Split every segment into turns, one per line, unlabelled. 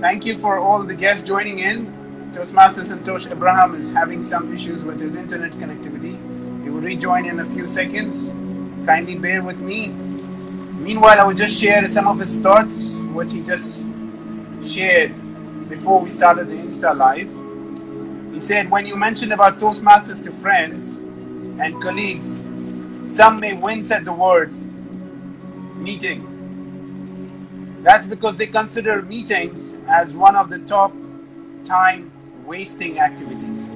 thank you for all the guests joining in. Toastmaster Santosh Abraham is having some issues with his internet connectivity. He will rejoin in a few seconds. Kindly bear with me. Meanwhile, I will just share some of his thoughts, what he just shared before we started the Insta Live. He said, when you mentioned about Toastmasters to friends and colleagues, some may wince at the word meeting. That's because they consider meetings as one of the top time wasting activities.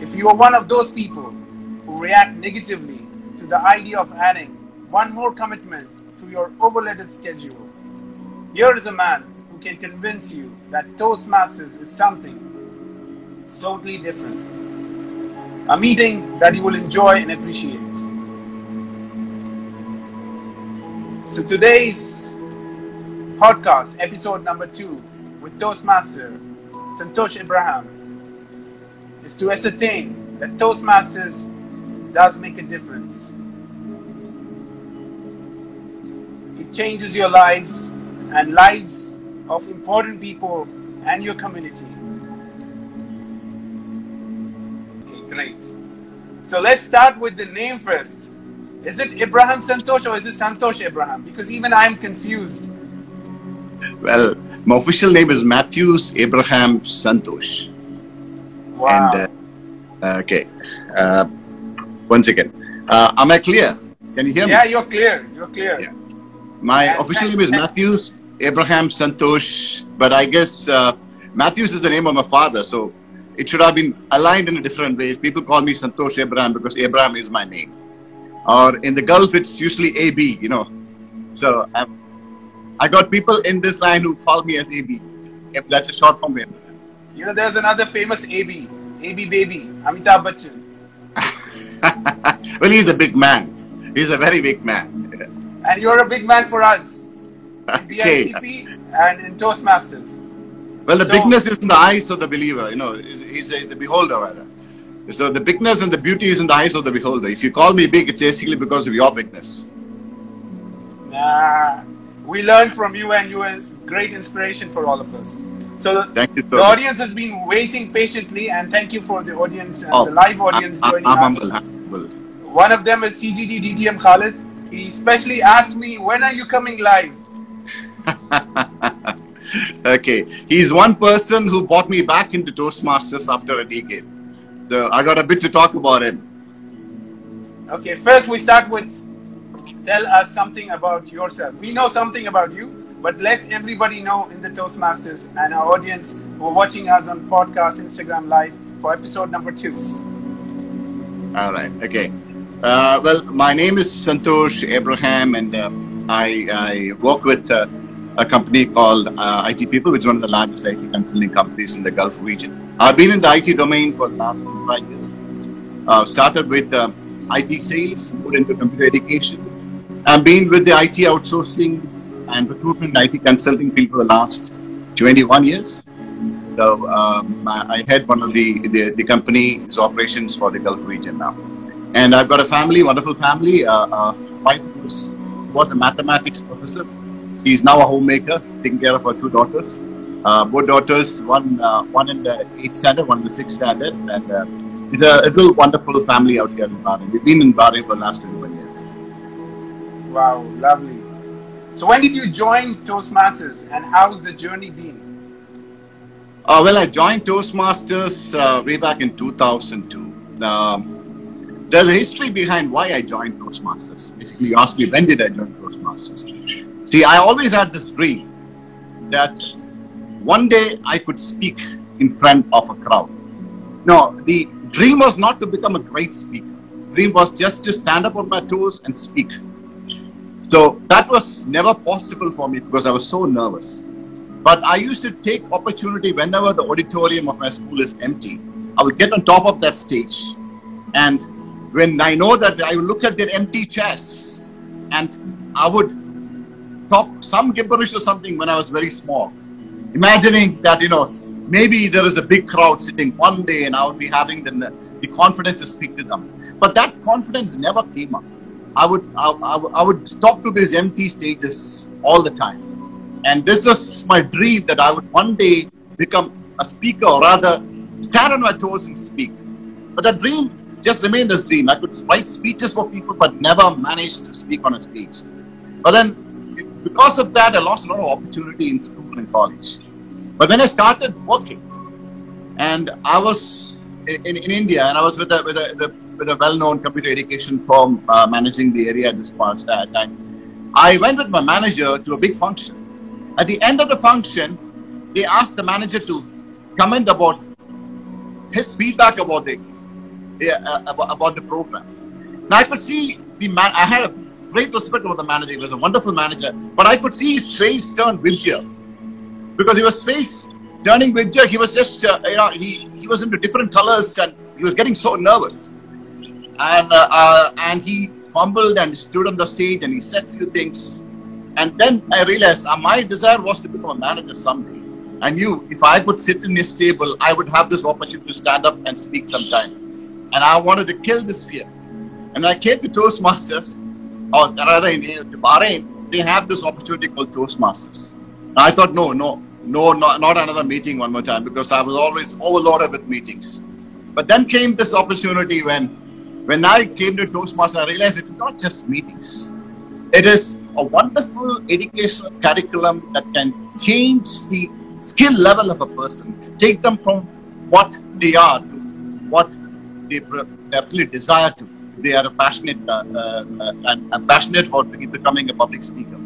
If you are one of those people who react negatively to the idea of adding one more commitment to your overloaded schedule, here is a man who can convince you that Toastmasters is something totally different. A meeting that you will enjoy and appreciate. So today's podcast, episode number two, with Toastmaster Santosh Abraham, is to ascertain that Toastmasters does make a difference. It changes your lives and lives of important people and your community. Okay, great. So let's start with the name first. Is it Abraham Santosh or is it Santosh Abraham? Because even I'm confused.
Well, my official name is Matthews Abraham Santosh.
Wow.
And uh, okay, uh, one second. Uh, am I clear? Can you hear
yeah,
me?
Yeah, you're clear. You're clear.
Yeah. My
And-
official name is Matthews Abraham Santosh, but I guess uh, Matthews is the name of my father, so it should have been aligned in a different way. People call me Santosh Abraham because Abraham is my name. Or in the Gulf, it's usually AB, you know. So I'm, I got people in this line who call me as AB. If that's a short form. Abraham.
You know, there's another famous AB, AB baby, Amitabh Bachchan.
well, he's a big man. He's a very big man.
And you're a big man for us. In
Okay.
BITP and in Toastmasters.
Well, the
So-
bigness is in the eyes of the believer. You know, he's a, the beholder rather. So the bigness and the beauty is in the eyes of the beholder. If you call me big, it's basically because of your bigness.
Nah. We learn from you and you is great inspiration for all of us. So the,
Thank you so
the
much.
audience has been waiting patiently and thank you for the audience,
Oh,
the live audience
I,
joining
am
us.
humble. humble.
One of them is CGD DTM Khalid. He especially asked me, when are you coming live?
okay, he's one person who brought me back into Toastmasters after a decade. So I got a bit to talk about him.
Okay, first we start with tell us something about yourself. We know something about you, but let everybody know in the Toastmasters and our audience who are watching us on podcast, Instagram Live for episode number two.
All right. Okay. Uh, well, my name is Santosh Abraham, and uh, I, I work with uh, a company called uh, IT People, which is one of the largest IT consulting companies in the Gulf region. I've been in the IT domain for the last five years. Uh, started with uh, IT sales, moved into computer education. I've been with the IT outsourcing and recruitment IT consulting field for the last 21 years. So um, I head one of the, the the company's operations for the Gulf region now, and I've got a family, wonderful family. Uh, uh, wife was, was a mathematics professor. She's now a homemaker, taking care of her two daughters. Uh, both daughters, one uh, one in the eighth standard, one in the sixth standard, and uh, it's a, little wonderful family out here in Bahrain. We've been in Bahrain for the last 21 years.
Wow, lovely. So when did you join Toastmasters and how's the journey been?
Uh, well, I joined Toastmasters uh, way back in 2002. Um, there's a history behind why I joined Toastmasters. Basically, you asked me when did I join Toastmasters. See, I always had this dream that one day I could speak in front of a crowd. No, the dream was not to become a great speaker. Dream was just to stand up on my toes and speak. So that was never possible for me because I was so nervous. But I used to take opportunity whenever the auditorium of my school is empty. I would get on top of that stage, and when I know that I would look at their empty chairs, and I would talk some gibberish or something when I was very small, imagining that you know maybe there is a big crowd sitting one day, and I would be having the, the confidence to speak to them. But that confidence never came up. I would I, I, I would talk to these empty stages all the time. And this was my dream that I would one day become a speaker or rather stand on my toes and speak. But that dream just remained as dream. I could write speeches for people but never managed to speak on a stage. But then because of that I lost a lot of opportunity in school and college. But when I started working and I was in, in, in India and I was with a, with a, with a, well-known computer education firm uh, managing the area at this point time, I went with my manager to a big function at the end of the function, they asked the manager to comment about his feedback about the uh, about, about, the program. Now I could see the man. I had a great respect for the manager. He was a wonderful manager, but I could see his face turn vigier because he was face turning vigier. He was just uh, you know he he was into different colors and he was getting so nervous. And uh, uh and he fumbled and stood on the stage and he said few things and then I realized uh, my desire was to become a manager someday. I knew if I could sit in this table, I would have this opportunity to stand up and speak sometime. And I wanted to kill this fear. And I came to Toastmasters, or rather in, Bahrain, they have this opportunity called Toastmasters. And I thought, no, no, no, not, not another meeting one more time because I was always overloaded with meetings. But then came this opportunity when, when I came to Toastmasters, I realized it's not just meetings. It is a wonderful educational curriculum that can change the skill level of a person, take them from what they are to what they definitely desire to. They are passionate uh, uh, and, passionate about becoming a public speaker.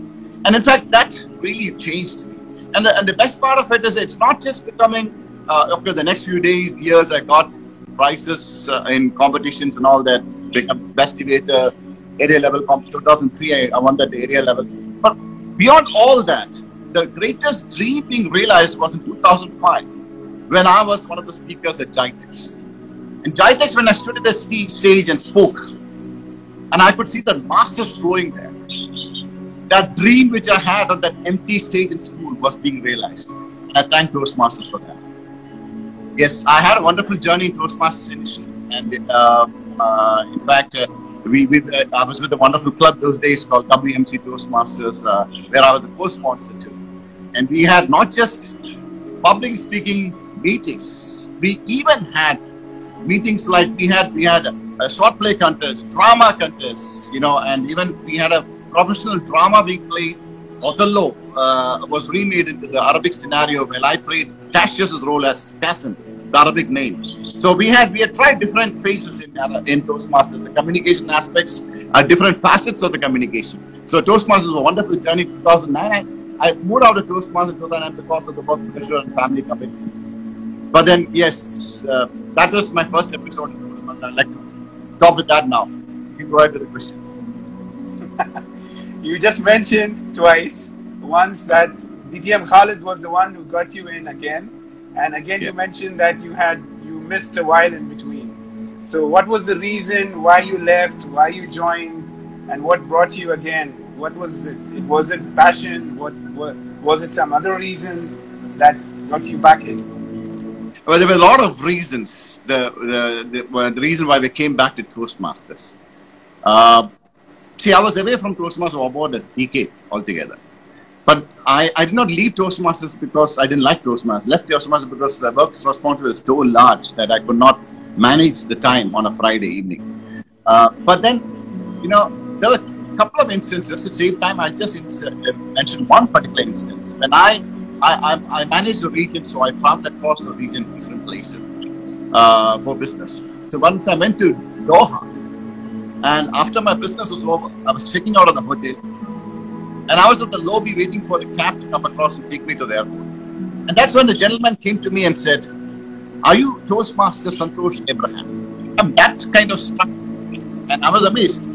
And in fact, that really changed me. And the, and the best part of it is it's not just becoming, uh, after the next few days, years, I got prizes uh, in competitions and all that, become best debater, area level comp 2003 I, I won that area level but beyond all that the greatest dream being realized was in 2005 when I was one of the speakers at GITEX. In GITEX, when I stood at the stage and spoke, and I could see the masses flowing there, that dream which I had on that empty stage in school was being realized. And I thank Toastmasters for that. Yes, I had a wonderful journey in Toastmasters initially. And uh, uh, in fact, uh, we, we uh, I was with a wonderful club those days called WMC Toastmasters, uh, where I was a co-sponsor too, and we had not just public speaking meetings. We even had meetings like we had we had a, short play contest, drama contest, you know, and even we had a professional drama being played. Othello uh, was remade into the Arabic scenario where I played Cassius's role as Cassim, the Arabic name. So we had we had tried different phases in uh, in Toastmasters. The communication aspects are different facets of the communication. So Toastmasters was a wonderful journey. 2009, I, I moved out of Toastmasters in 2009 because of the work pressure and family commitments. But then yes, uh, that was my first episode. I'd like to stop with that now. You go ahead with the questions.
you just mentioned twice. Once that DTM Khalid was the one who got you in again, and again yeah. you mentioned that you had you missed a while in between. So, what was the reason why you left, why you joined, and what brought you again? What was it? Was it passion? What, what was it? Some other reason that got you back in?
Well, there were a lot of reasons. The the the, well, the reason why we came back to Toastmasters. Uh, see, I was away from Toastmasters about a decade altogether. But I, I did not leave Toastmasters because I didn't like Toastmasters. Left Toastmasters because the work's responsibility was so large that I could not manage the time on a Friday evening. Uh, but then, you know, there were a couple of instances. To save time, I just mentioned one particular instance. When I, I, I, I managed the region, so I traveled across the region, different places uh, for business. So once I went to Doha, and after my business was over, I was checking out of the hotel and I was at the lobby waiting for the cab to come across and take me to the airport. And that's when the gentleman came to me and said, Are you Toastmaster Santosh Abraham? And that kind of me. And I was amazed.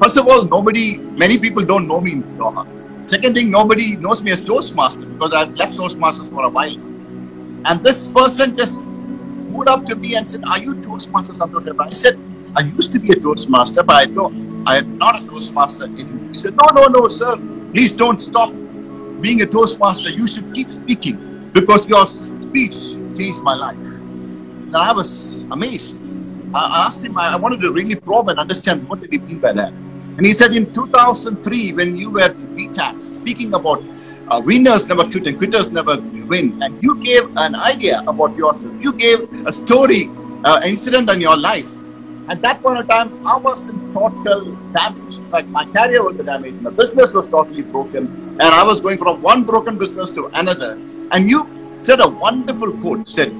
First of all, nobody, many people don't know me in Doha. Second thing, nobody knows me as Toastmaster because I've left Toastmasters for a while. And this person just moved up to me and said, Are you Toastmaster Santosh Abraham? I said, I used to be a Toastmaster, but I don't, I am not a Toastmaster anymore. He said, No, no, no, sir. Please don't stop being a Toastmaster. You should keep speaking because your speech changed my life. And I was amazed. I asked him, I wanted to really probe and understand what did he mean by that. And he said in 2003, when you were in VTAC speaking about uh, winners never quit and quitters never win. And you gave an idea about yourself. You gave a story, uh, incident in your life. At that point of time, I was in total damage. In fact, my career was damaged. My business was totally broken. And I was going from one broken business to another. And you said a wonderful quote, said,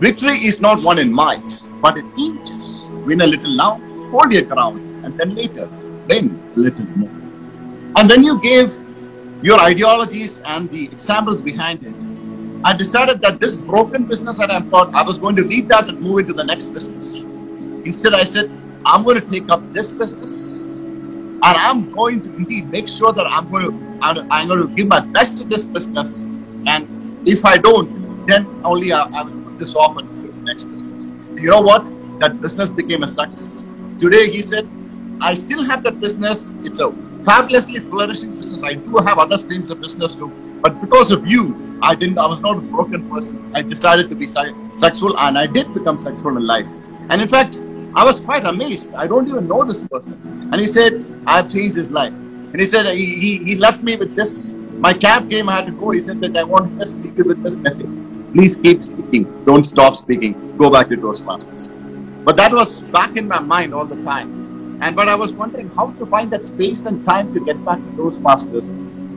Victory is not won in miles, but in inches. Win a little now, hold your ground, and then later, win a little more. And then you gave your ideologies and the examples behind it, I decided that this broken business that I've got, I was going to leave that and move into the next business. Instead, I said, I'm going to take up this business. And I'm going to indeed make sure that I'm going to I'm going to give my best to this business. And if I don't, then only I, I will put this off and to the next business. You know what? That business became a success. Today, he said, I still have that business. It's a fabulously flourishing business. I do have other streams of business too. But because of you, I didn't. I was not a broken person. I decided to be successful, and I did become successful in life. And in fact, I was quite amazed. I don't even know this person. And he said, I've changed his life. And he said, he, he, he left me with this. My cab came, I had to go. He said that I want to leave you with this message. Please keep speaking. Don't stop speaking. Go back to Toastmasters. But that was back in my mind all the time. And but I was wondering how to find that space and time to get back to Toastmasters.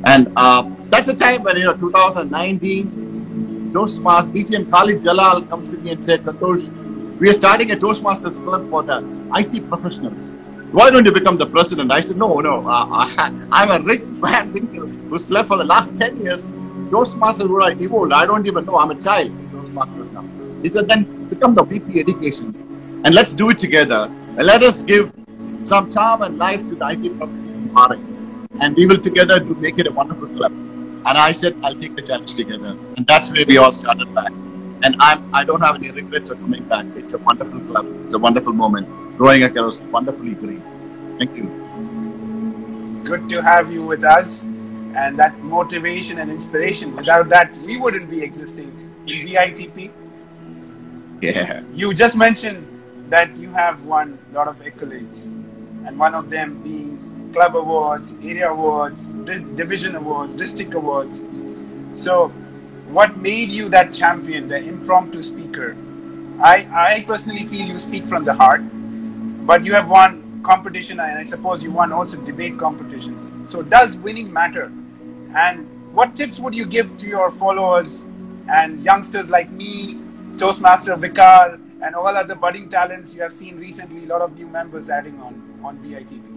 And uh, that's the time when, you know, 2019, Toastmasters, DTM Khalid Jalal comes to me and said, Santosh, we are starting a Toastmasters club for the IT professionals. Why don't you become the president? I said, no, no, uh, I, am a rich man who slept for the last 10 years. Toastmasters would I evolved. I don't even know. I'm a child Toastmasters now. He said, then become the VP education. And let's do it together. And let us give some charm and life to the IT professionals And we will together do make it a wonderful club. And I said, I'll take the challenge together. And that's where we all started back. And I'm, I don't have any regrets of coming back. It's a wonderful club. It's a wonderful moment. Growing a was wonderfully great. Thank you.
Good to have you with us. And that motivation and inspiration, without that, we wouldn't be existing in BITP.
Yeah.
You just mentioned that you have won a lot of accolades, and one of them being club awards, area awards, division awards, district awards. So, what made you that champion, the impromptu speaker? I, I personally feel you speak from the heart, but you have won competition, and I suppose you won also debate competitions. So, does winning matter? And what tips would you give to your followers and youngsters like me, Toastmaster Vikal, and all other budding talents you have seen recently? A lot of new members adding on on BITP.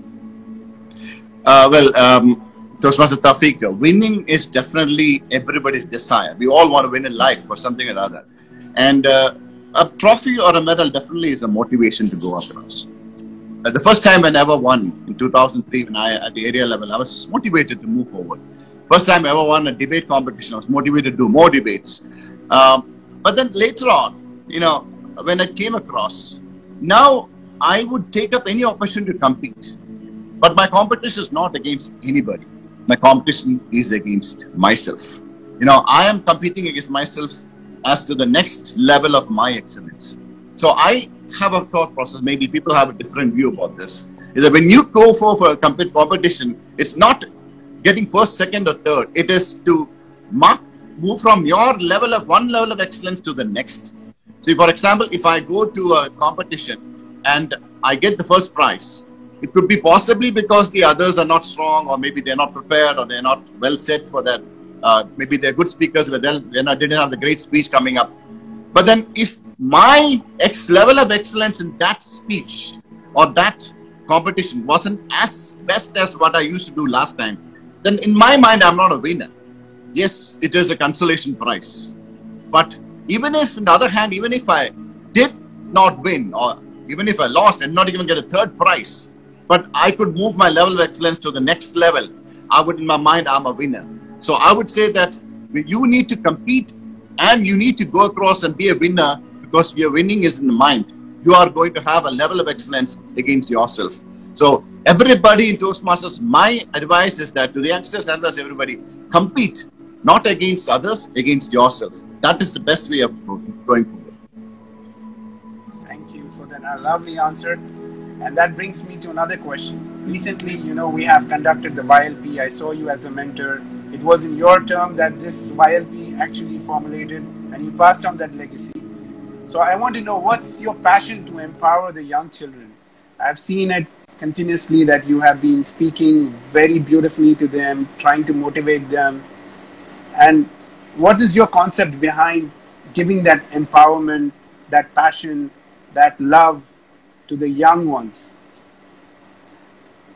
Uh, well, um, Toastmaster Tafiq, winning is definitely everybody's desire. We all want to win in life for something or other. And uh, a trophy or a medal definitely is a motivation to go across. Uh, the first time I ever won in 2003 when I at the area level, I was motivated to move forward. First time I ever won a debate competition, I was motivated to do more debates. Um, but then later on, you know, when I came across, now I would take up any opportunity to compete. But my competition is not against anybody my competition is against myself. You know, I am competing against myself as to the next level of my excellence. So I have a thought process. Maybe people have a different view about this. Is that when you go for, for a competition, it's not getting first, second, or third. It is to mark, move from your level of one level of excellence to the next. See, for example, if I go to a competition and I get the first prize, it could be possibly because the others are not strong, or maybe they're not prepared, or they're not well set for that. Uh, maybe they're good speakers, but they didn't have the great speech coming up. But then, if my ex level of excellence in that speech or that competition wasn't as best as what I used to do last time, then in my mind, I'm not a winner. Yes, it is a consolation prize. But even if, on the other hand, even if I did not win, or even if I lost and not even get a third prize, but I could move my level of excellence to the next level. I would, in my mind, I'm a winner. So I would say that you need to compete and you need to go across and be a winner because your winning is in the mind. You are going to have a level of excellence against yourself. So everybody in Toastmasters, my advice is that to the youngsters and as everybody, compete not against others, against yourself. That is the best way of going forward.
Thank you for that lovely answer. And that brings me to another question. Recently, you know, we have conducted the YLP. I saw you as a mentor. It was in your term that this YLP actually formulated, and you passed on that legacy. So I want to know what's your passion to empower the young children? I've seen it continuously that you have been speaking very beautifully to them, trying to motivate them. And what is your concept behind giving that empowerment, that passion, that love to the young ones?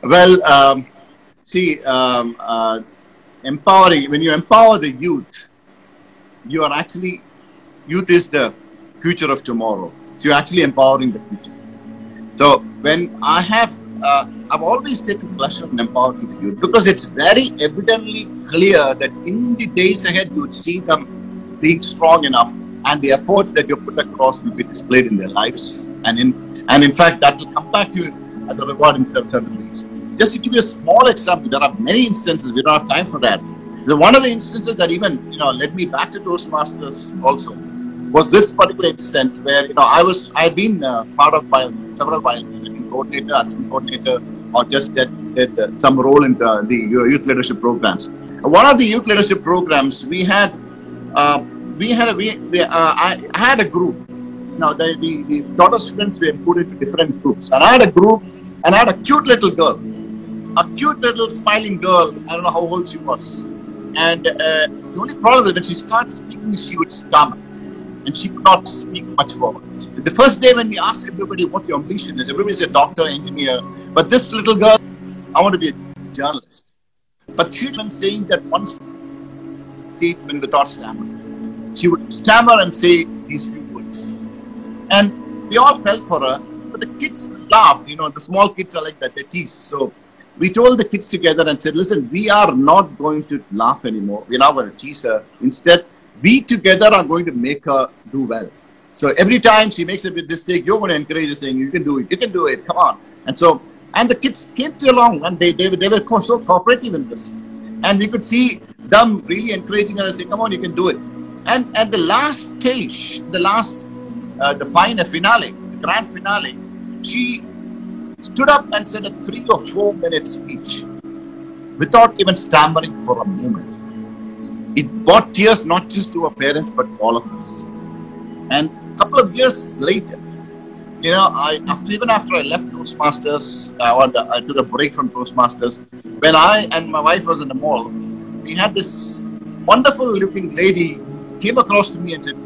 Well, um, see, um, uh, empowering, when you empower the youth, you are actually, youth is the future of tomorrow. So you're actually empowering the future. So when I have, uh, I've always taken pleasure in empowering the youth because it's very evidently clear that in the days ahead you would see them being strong enough and the efforts that you put across will be displayed in their lives and in and in fact that will come back to you as a reward in certain. Just to give you a small example, there are many instances, we don't have time for that. One of the instances that even you know led me back to Toastmasters also was this particular instance where you know I was I had been uh, part of by several by coordinator, assistant coordinator, or just did, did uh, some role in the, the, youth leadership programs. One of the youth leadership programs we had uh, we had a we, we uh, I had a group. Now the, the, the daughter students were put into different groups, and I had a group and I had a cute little girl, a cute little smiling girl. I don't know how old she was, and uh, the only problem is when she starts speaking, she would stammer and she could not speak much forward. The first day when we asked everybody what your ambition is, everybody said doctor, engineer. But this little girl, I want to be a journalist. But she was saying that one statement without stammer. She would stammer and say these few words. And we all felt for her, but the kids laughed. You know, the small kids are like that, they tease. So we told the kids together and said, listen, we are not going to laugh anymore. We're not going to tease her. Instead, we together are going to make her do well. So every time she makes a mistake, you're going to encourage her saying, you can do it, you can do it, come on. And so, and the kids came along and they, they, they were so cooperative in this. And we could see them really encouraging her and saying, come on, you can do it. And at the last stage, the last, uh, the final finale, the grand finale, she stood up and said a three or four minute speech without even stammering for a moment it brought tears not just to her parents but all of us. And a couple of years later, you know, I after even after I left Toastmasters, uh, or the, I took a break from Toastmasters, when I and my wife was in the mall, we had this wonderful looking lady came across to me and said,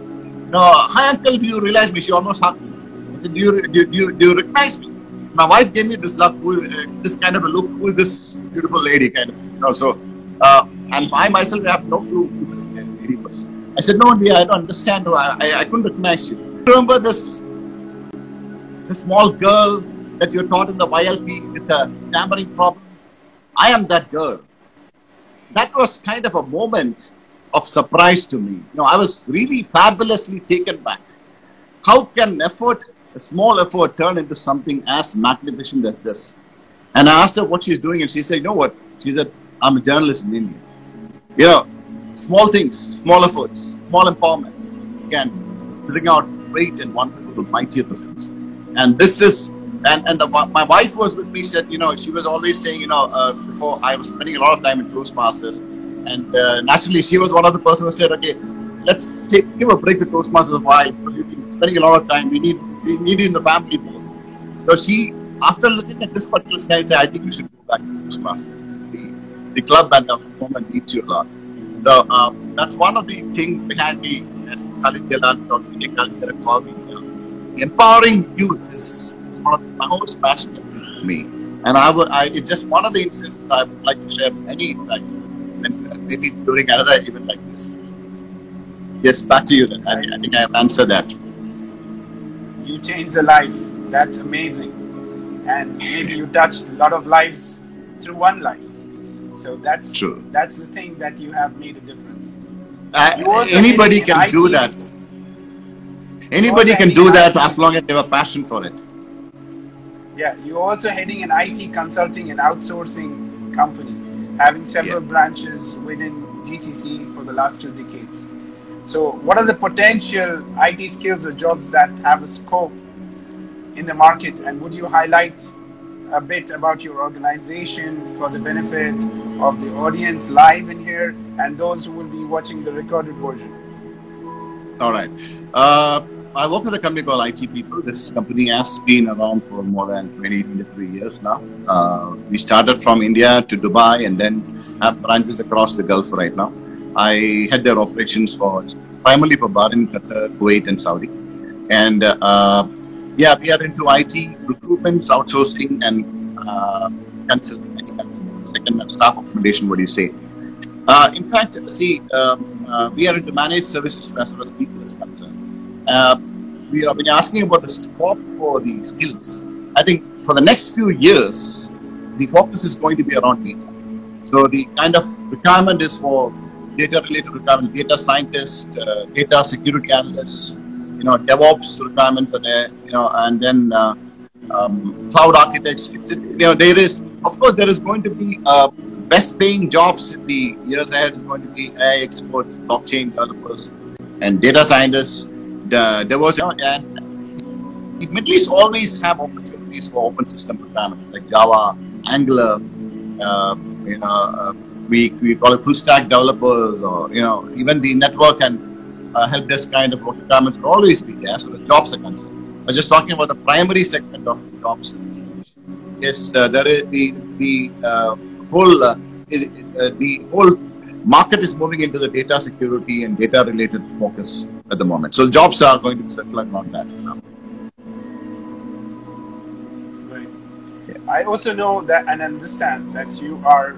"No, hi uncle, do you realize me?" She almost hugged me. I said, "Do you do, you, do you recognize me?" My wife gave me this look, uh, this kind of a look, who is this beautiful lady, kind of, you know. So uh, and I myself have no clue who this lady was. I said, No, dear, I don't understand. I, I, I couldn't recognize you. Remember this, this small girl that you taught in the YLP with a stammering problem? I am that girl. That was kind of a moment of surprise to me. You know, I was really fabulously taken back. How can effort, a small effort, turn into something as magnificent as this? And I asked her what she's doing, and she said, You know what? She said, I'm a journalist in India. You know, small things, small efforts, small empowerments can bring out great and wonderful, mighty results. And this is, and, and the, my wife was with me, said, you know, she was always saying, you know, uh, before I was spending a lot of time in Toastmasters. And uh, naturally, she was one of the person who said, okay, let's take give a break to Toastmasters. Why? Because you've been spending a lot of time. We need we need you in the family more. So she, after looking at this particular slide, said, I think you should go back to Toastmasters the club and the moment needs you a lot. So um, that's one of the things behind me as Khalid Jalal Khalid Empowering youth is, one of the most passionate me. And it's just one of the instances I would like to share many, in fact, and uh, maybe during another event like this. Yes, back to you then. I, I think I have answered that.
You changed the life. That's amazing. And maybe you touched a lot of lives through one life. So that's
True.
That's the thing that you have made a difference.
Uh, anybody can IT. do that. Anybody can do that IT. as long as they have a passion for it.
Yeah, you're also heading an IT consulting and outsourcing company, having several yeah. branches within GCC for the last two decades. So, what are the potential IT skills or jobs that have a scope in the market, and would you highlight a bit about your organization for the benefit of the audience live in here and those who will be watching the recorded version.
All right. Uh, I work with a company called IT People. This company has been around for more than 20, 23 years now. Uh, we started from India to Dubai and then have branches across the Gulf right now. I head their operations for primarily for Bahrain, Qatar, Kuwait, and Saudi. And uh, yeah, we are into IT recruitment, outsourcing, and uh, consulting. Second staff augmentation. What do you say? Uh, in fact, see, um, uh, we are into managed services as far as people is concerned. Uh, we have been asking about the scope for the skills. I think for the next few years, the focus is going to be around data. So the kind of requirement is for data-related requirement, data scientist, uh, data security analysts, you know, DevOps requirements are there, you know, and then uh, um, cloud architects. It's, you know, there is, of course, there is going to be uh, best paying jobs in the years ahead is going to be AI experts, blockchain developers, and data scientists. The, there was, you know, and the Middle East always have opportunities for open system requirements like Java, Angular, uh, you know, uh, we, we call it full stack developers or, you know, even the network and uh, help desk kind of requirements will always be there. So the jobs are concerned. But just talking about the primary segment of jobs. Yes, uh, there is the, the uh, whole, uh, the whole market is moving into the data security and data related focus at the moment. So jobs are going to be circling around that.
I also know that and understand that you are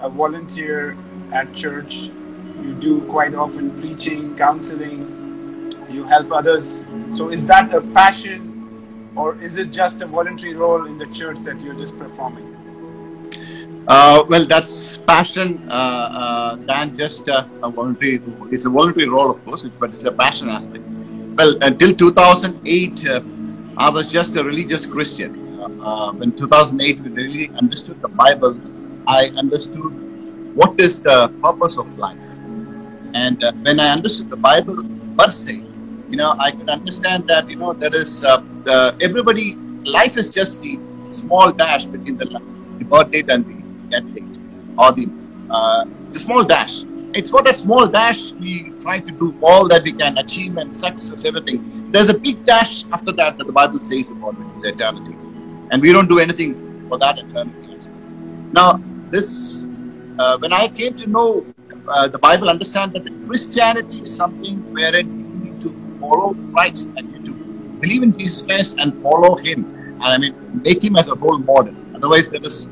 a volunteer at church. You do quite often preaching, counseling, you help others. So is that a passion or is it just a voluntary role in the church that you're just performing?
Uh, well, that's passion uh, uh, than just a voluntary. It's a voluntary role, of course, but it's a passion aspect. Well, until 2008, uh, I was just a religious Christian. Uh, when 2008, we really understood the Bible I understood what is the purpose of life. And uh, when I understood the Bible per se, you know, I could understand that, you know, there is uh, uh, everybody, life is just the small dash between the, the birth date and the date, or the, uh, it's a small dash. It's for that small dash we try to do all that we can, achievement, success, everything. There's a big dash after that that the Bible says about, which is eternity. And we don't do anything for that eternity. Now, this, uh, when I came to know uh, the Bible, understand that Christianity is something wherein you need to follow Christ and you need to believe in Jesus Christ and follow Him. And I mean, make Him as a role model. Otherwise, there is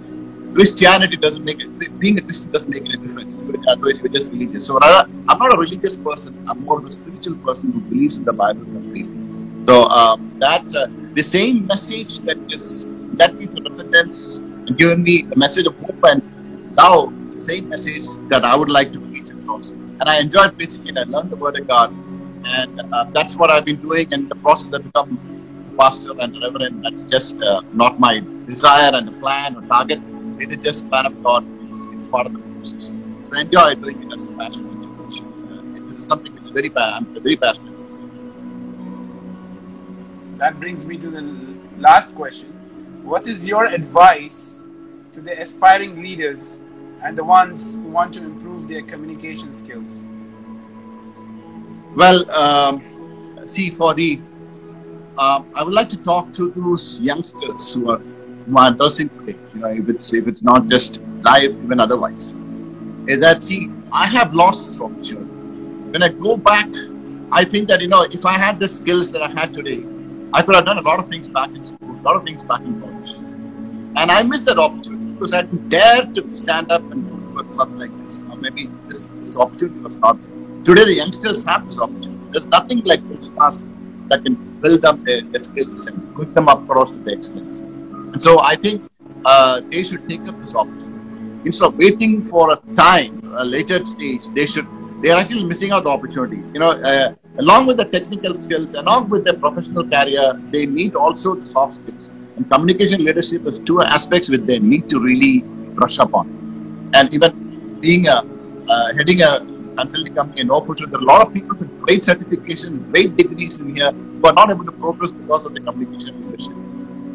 Christianity doesn't make it. Being a Christian doesn't make any difference. Otherwise, you're just religious. So rather, I'm not a religious person. I'm more of a spiritual person who believes in the Bible and completely. So um, that uh, the same message that is that people repentance and given me a message of hope and now the same message that I would like to preach across. And I enjoy preaching it. I learned the word of God, and uh, that's what I've been doing. And the process that become pastor and a reverend, that's just uh, not my desire and a plan or target. It is just plan of God. It's, it's part of the process. So I enjoy doing it as a passion. Uh, this is something which is very I'm very passionate.
That brings me to the last question. What is your advice to the aspiring leaders and the ones who want to improve their communication skills?
Well, um, see, for the, uh, I would like to talk to those youngsters who are, are addressing today. You know, if it's if it's not just life, even otherwise, is that see, I have lost this opportunity. When I go back, I think that you know, if I had the skills that I had today, I could have done a lot of things back in school, a lot of things back in college, and I missed that opportunity because I didn't dare to stand up and go to a club like this. Or maybe this, this opportunity was not there. Today, the youngsters have this opportunity. There's nothing like Toastmasters that can build up their, their, skills and put them up across to the excellence. And so I think uh, they should take up this opportunity. Instead of waiting for a time, a later stage, they should, they are actually missing out the opportunity. You know, uh, along with the technical skills, along with their professional career, they need also the soft skills. And communication leadership is two aspects which they need to really brush up on. And even being a uh, heading a consulting company in Norfolk, there are a lot of people with great certification, great degrees in here, who are not able to progress because of the communication leadership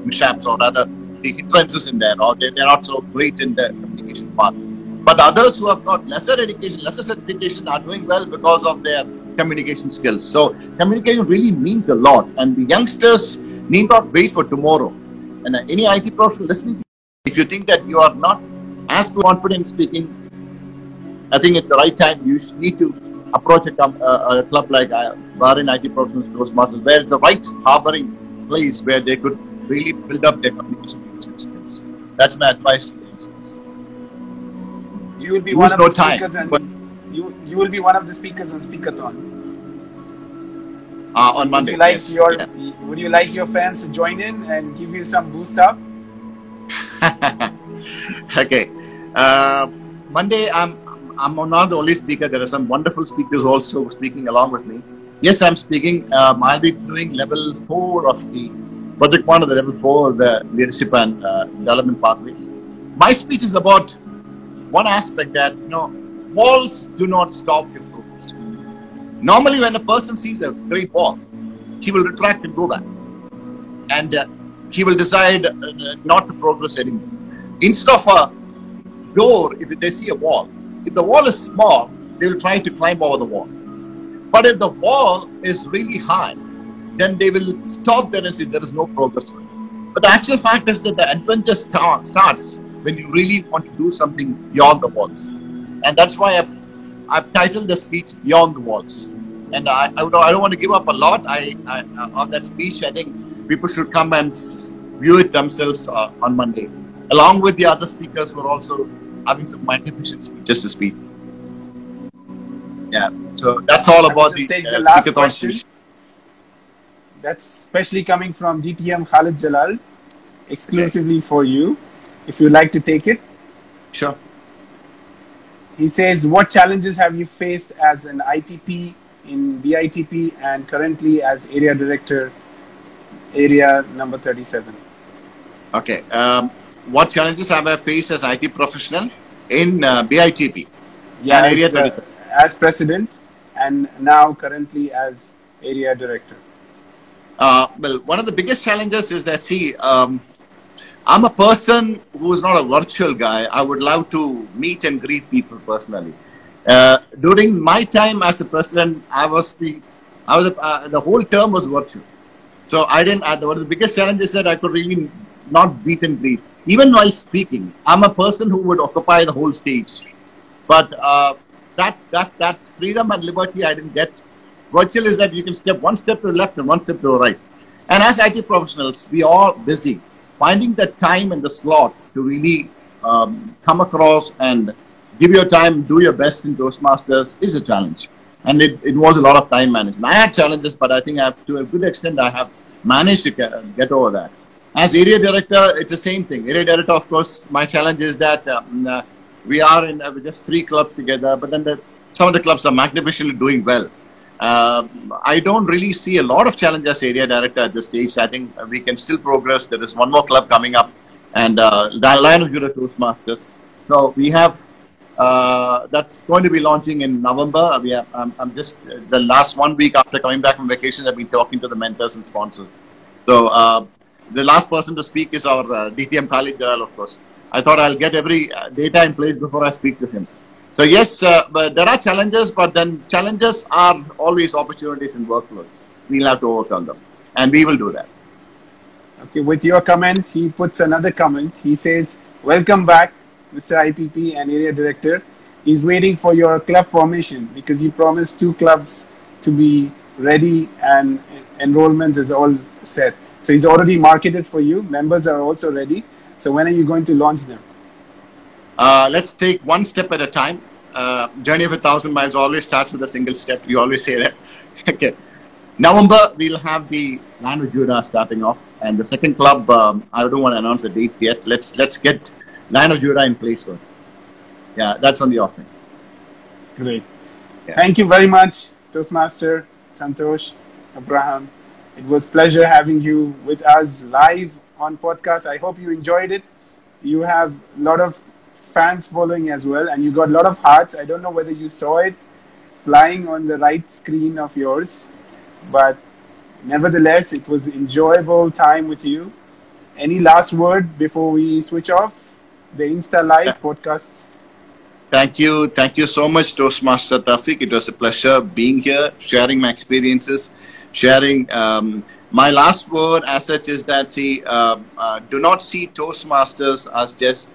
mishaps or other the hindrances in there, or they, they're not so great in the communication part. But others who have got lesser education, lesser certification are doing well because of their communication skills. So communication really means a lot, and the youngsters need not wait for tomorrow. And uh, any IT professional listening, if you think that you are not as confident speaking, I think it's the right time. You need to approach a, com- uh, a club like uh, Bahrain IT Professionals Toastmasters, where it's the right harboring place where they could really build up their communication skills. That's my advice to
You will be one of
no
the
time,
speakers, and you you will be one of the speakers on Speakathon.
uh, on Monday.
Would you like
yes,
your
yeah.
Would you like your fans to join in and give you some boost up?
okay. Uh, Monday, I'm I'm not the only speaker. There are some wonderful speakers also speaking along with me. Yes, I'm speaking. Um, I'll be doing level four of the project one of the level four the leadership and uh, development pathway. My speech is about one aspect that you know walls do not stop progress. Normally, when a person sees a great wall, he will retract and go back, and uh, he will decide uh, not to progress anymore. Instead of a door, if they see a wall, if the wall is small, they will try to climb over the wall. But if the wall is really high, then they will stop there and say there is no progress. But the actual fact is that the adventure start, starts when you really want to do something beyond the walls, and that's why I've, I've titled the speech "Beyond the Walls." And I, I, don't- I don't want to give up a lot. I, I on that speech, I think people should come and view it themselves uh, on Monday, along with the other speakers who are also having some magnificent speeches to speak. Yeah, so that's all about the,
take
uh,
the last
speakathon
question.
speech.
That's especially coming from DTM Khalid Jalal, exclusively for you. If you'd like to take it,
Sure.
he says, "What challenges have you faced as an IPP in BITP and currently as area director, area number 37?"
Okay. Um, what challenges have I faced as IT professional in uh, BITP?
Yeah, as, uh, as president and now currently as area director.
Uh, well, one of the biggest challenges is that, see, um, I'm a person who is not a virtual guy. I would love to meet and greet people personally. Uh, during my time as a president, I was the, I was uh, the whole term was virtual. So I didn't. Uh, one of the biggest challenges that I could really not meet and greet, even while speaking. I'm a person who would occupy the whole stage, but uh, that that that freedom and liberty I didn't get. Virtual is that you can step one step to the left and one step to the right. And as IT professionals, we are busy finding the time and the slot to really um, come across and give your time, do your best in Toastmasters is a challenge. And it involves a lot of time management. I had challenges, but I think I have, to a good extent, I have managed to get, over that. As area director, it's the same thing. Area director, of course, my challenge is that um, uh, we are in uh, just three clubs together, but then the, some of the clubs are magnificently doing well. Uh, I don't really see a lot of challenge as area director at this stage. I think we can still progress. There is one more club coming up, and uh, the Lion of Judah Toastmasters. So we have uh, that's going to be launching in November. We have, I'm, I'm just uh, the last one week after coming back from vacation. I've been talking to the mentors and sponsors. So uh, the last person to speak is our uh, DTM Khalid Jalal, of course. I thought I'll get every uh, data in place before I speak to him. So yes, uh, but there are challenges, but then challenges are always opportunities in workloads. We'll have to overcome them, and we will do that.
Okay, with your comment, he puts another comment. He says, Welcome back, Mr. IPP and Area Director. He's waiting for your club formation because you promised two clubs to be ready and enrollment is all set. So he's already marketed for you. Members are also ready. So when are you going to launch them?
Uh, let's take one step at a time. Uh, journey of a thousand miles always starts with a single step. We always say that. okay. November, we'll have the Land of Judah starting off, and the second club. Um, I don't want to announce the date yet. Let's let's get Land of Judah in place first. Yeah, that's on the offering.
Great.
Yeah.
Thank you very much, Toastmaster Santosh Abraham. It was pleasure having you with us live on podcast. I hope you enjoyed it. You have a lot of fans following as well, and you got a lot of hearts. I don't know whether you saw it flying on the right screen of yours, but nevertheless, it was enjoyable time with you. Any last word before we switch off the Insta Live
Yeah.
podcast?
Thank you. Thank you so much, Toastmaster Tafik. It was a pleasure being here, sharing my experiences, sharing. Um, my last word as such is that, see, uh, uh, do not see Toastmasters as just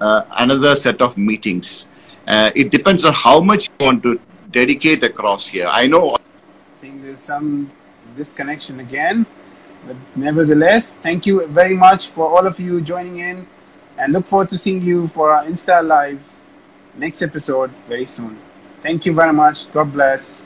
another set of meetings. Uh, it depends on how much you want to dedicate across here. I know
I think there's some disconnection again. But nevertheless, thank you very much for all of you joining in and look forward to seeing you for our Insta Live next episode very soon. Thank you very much. God bless.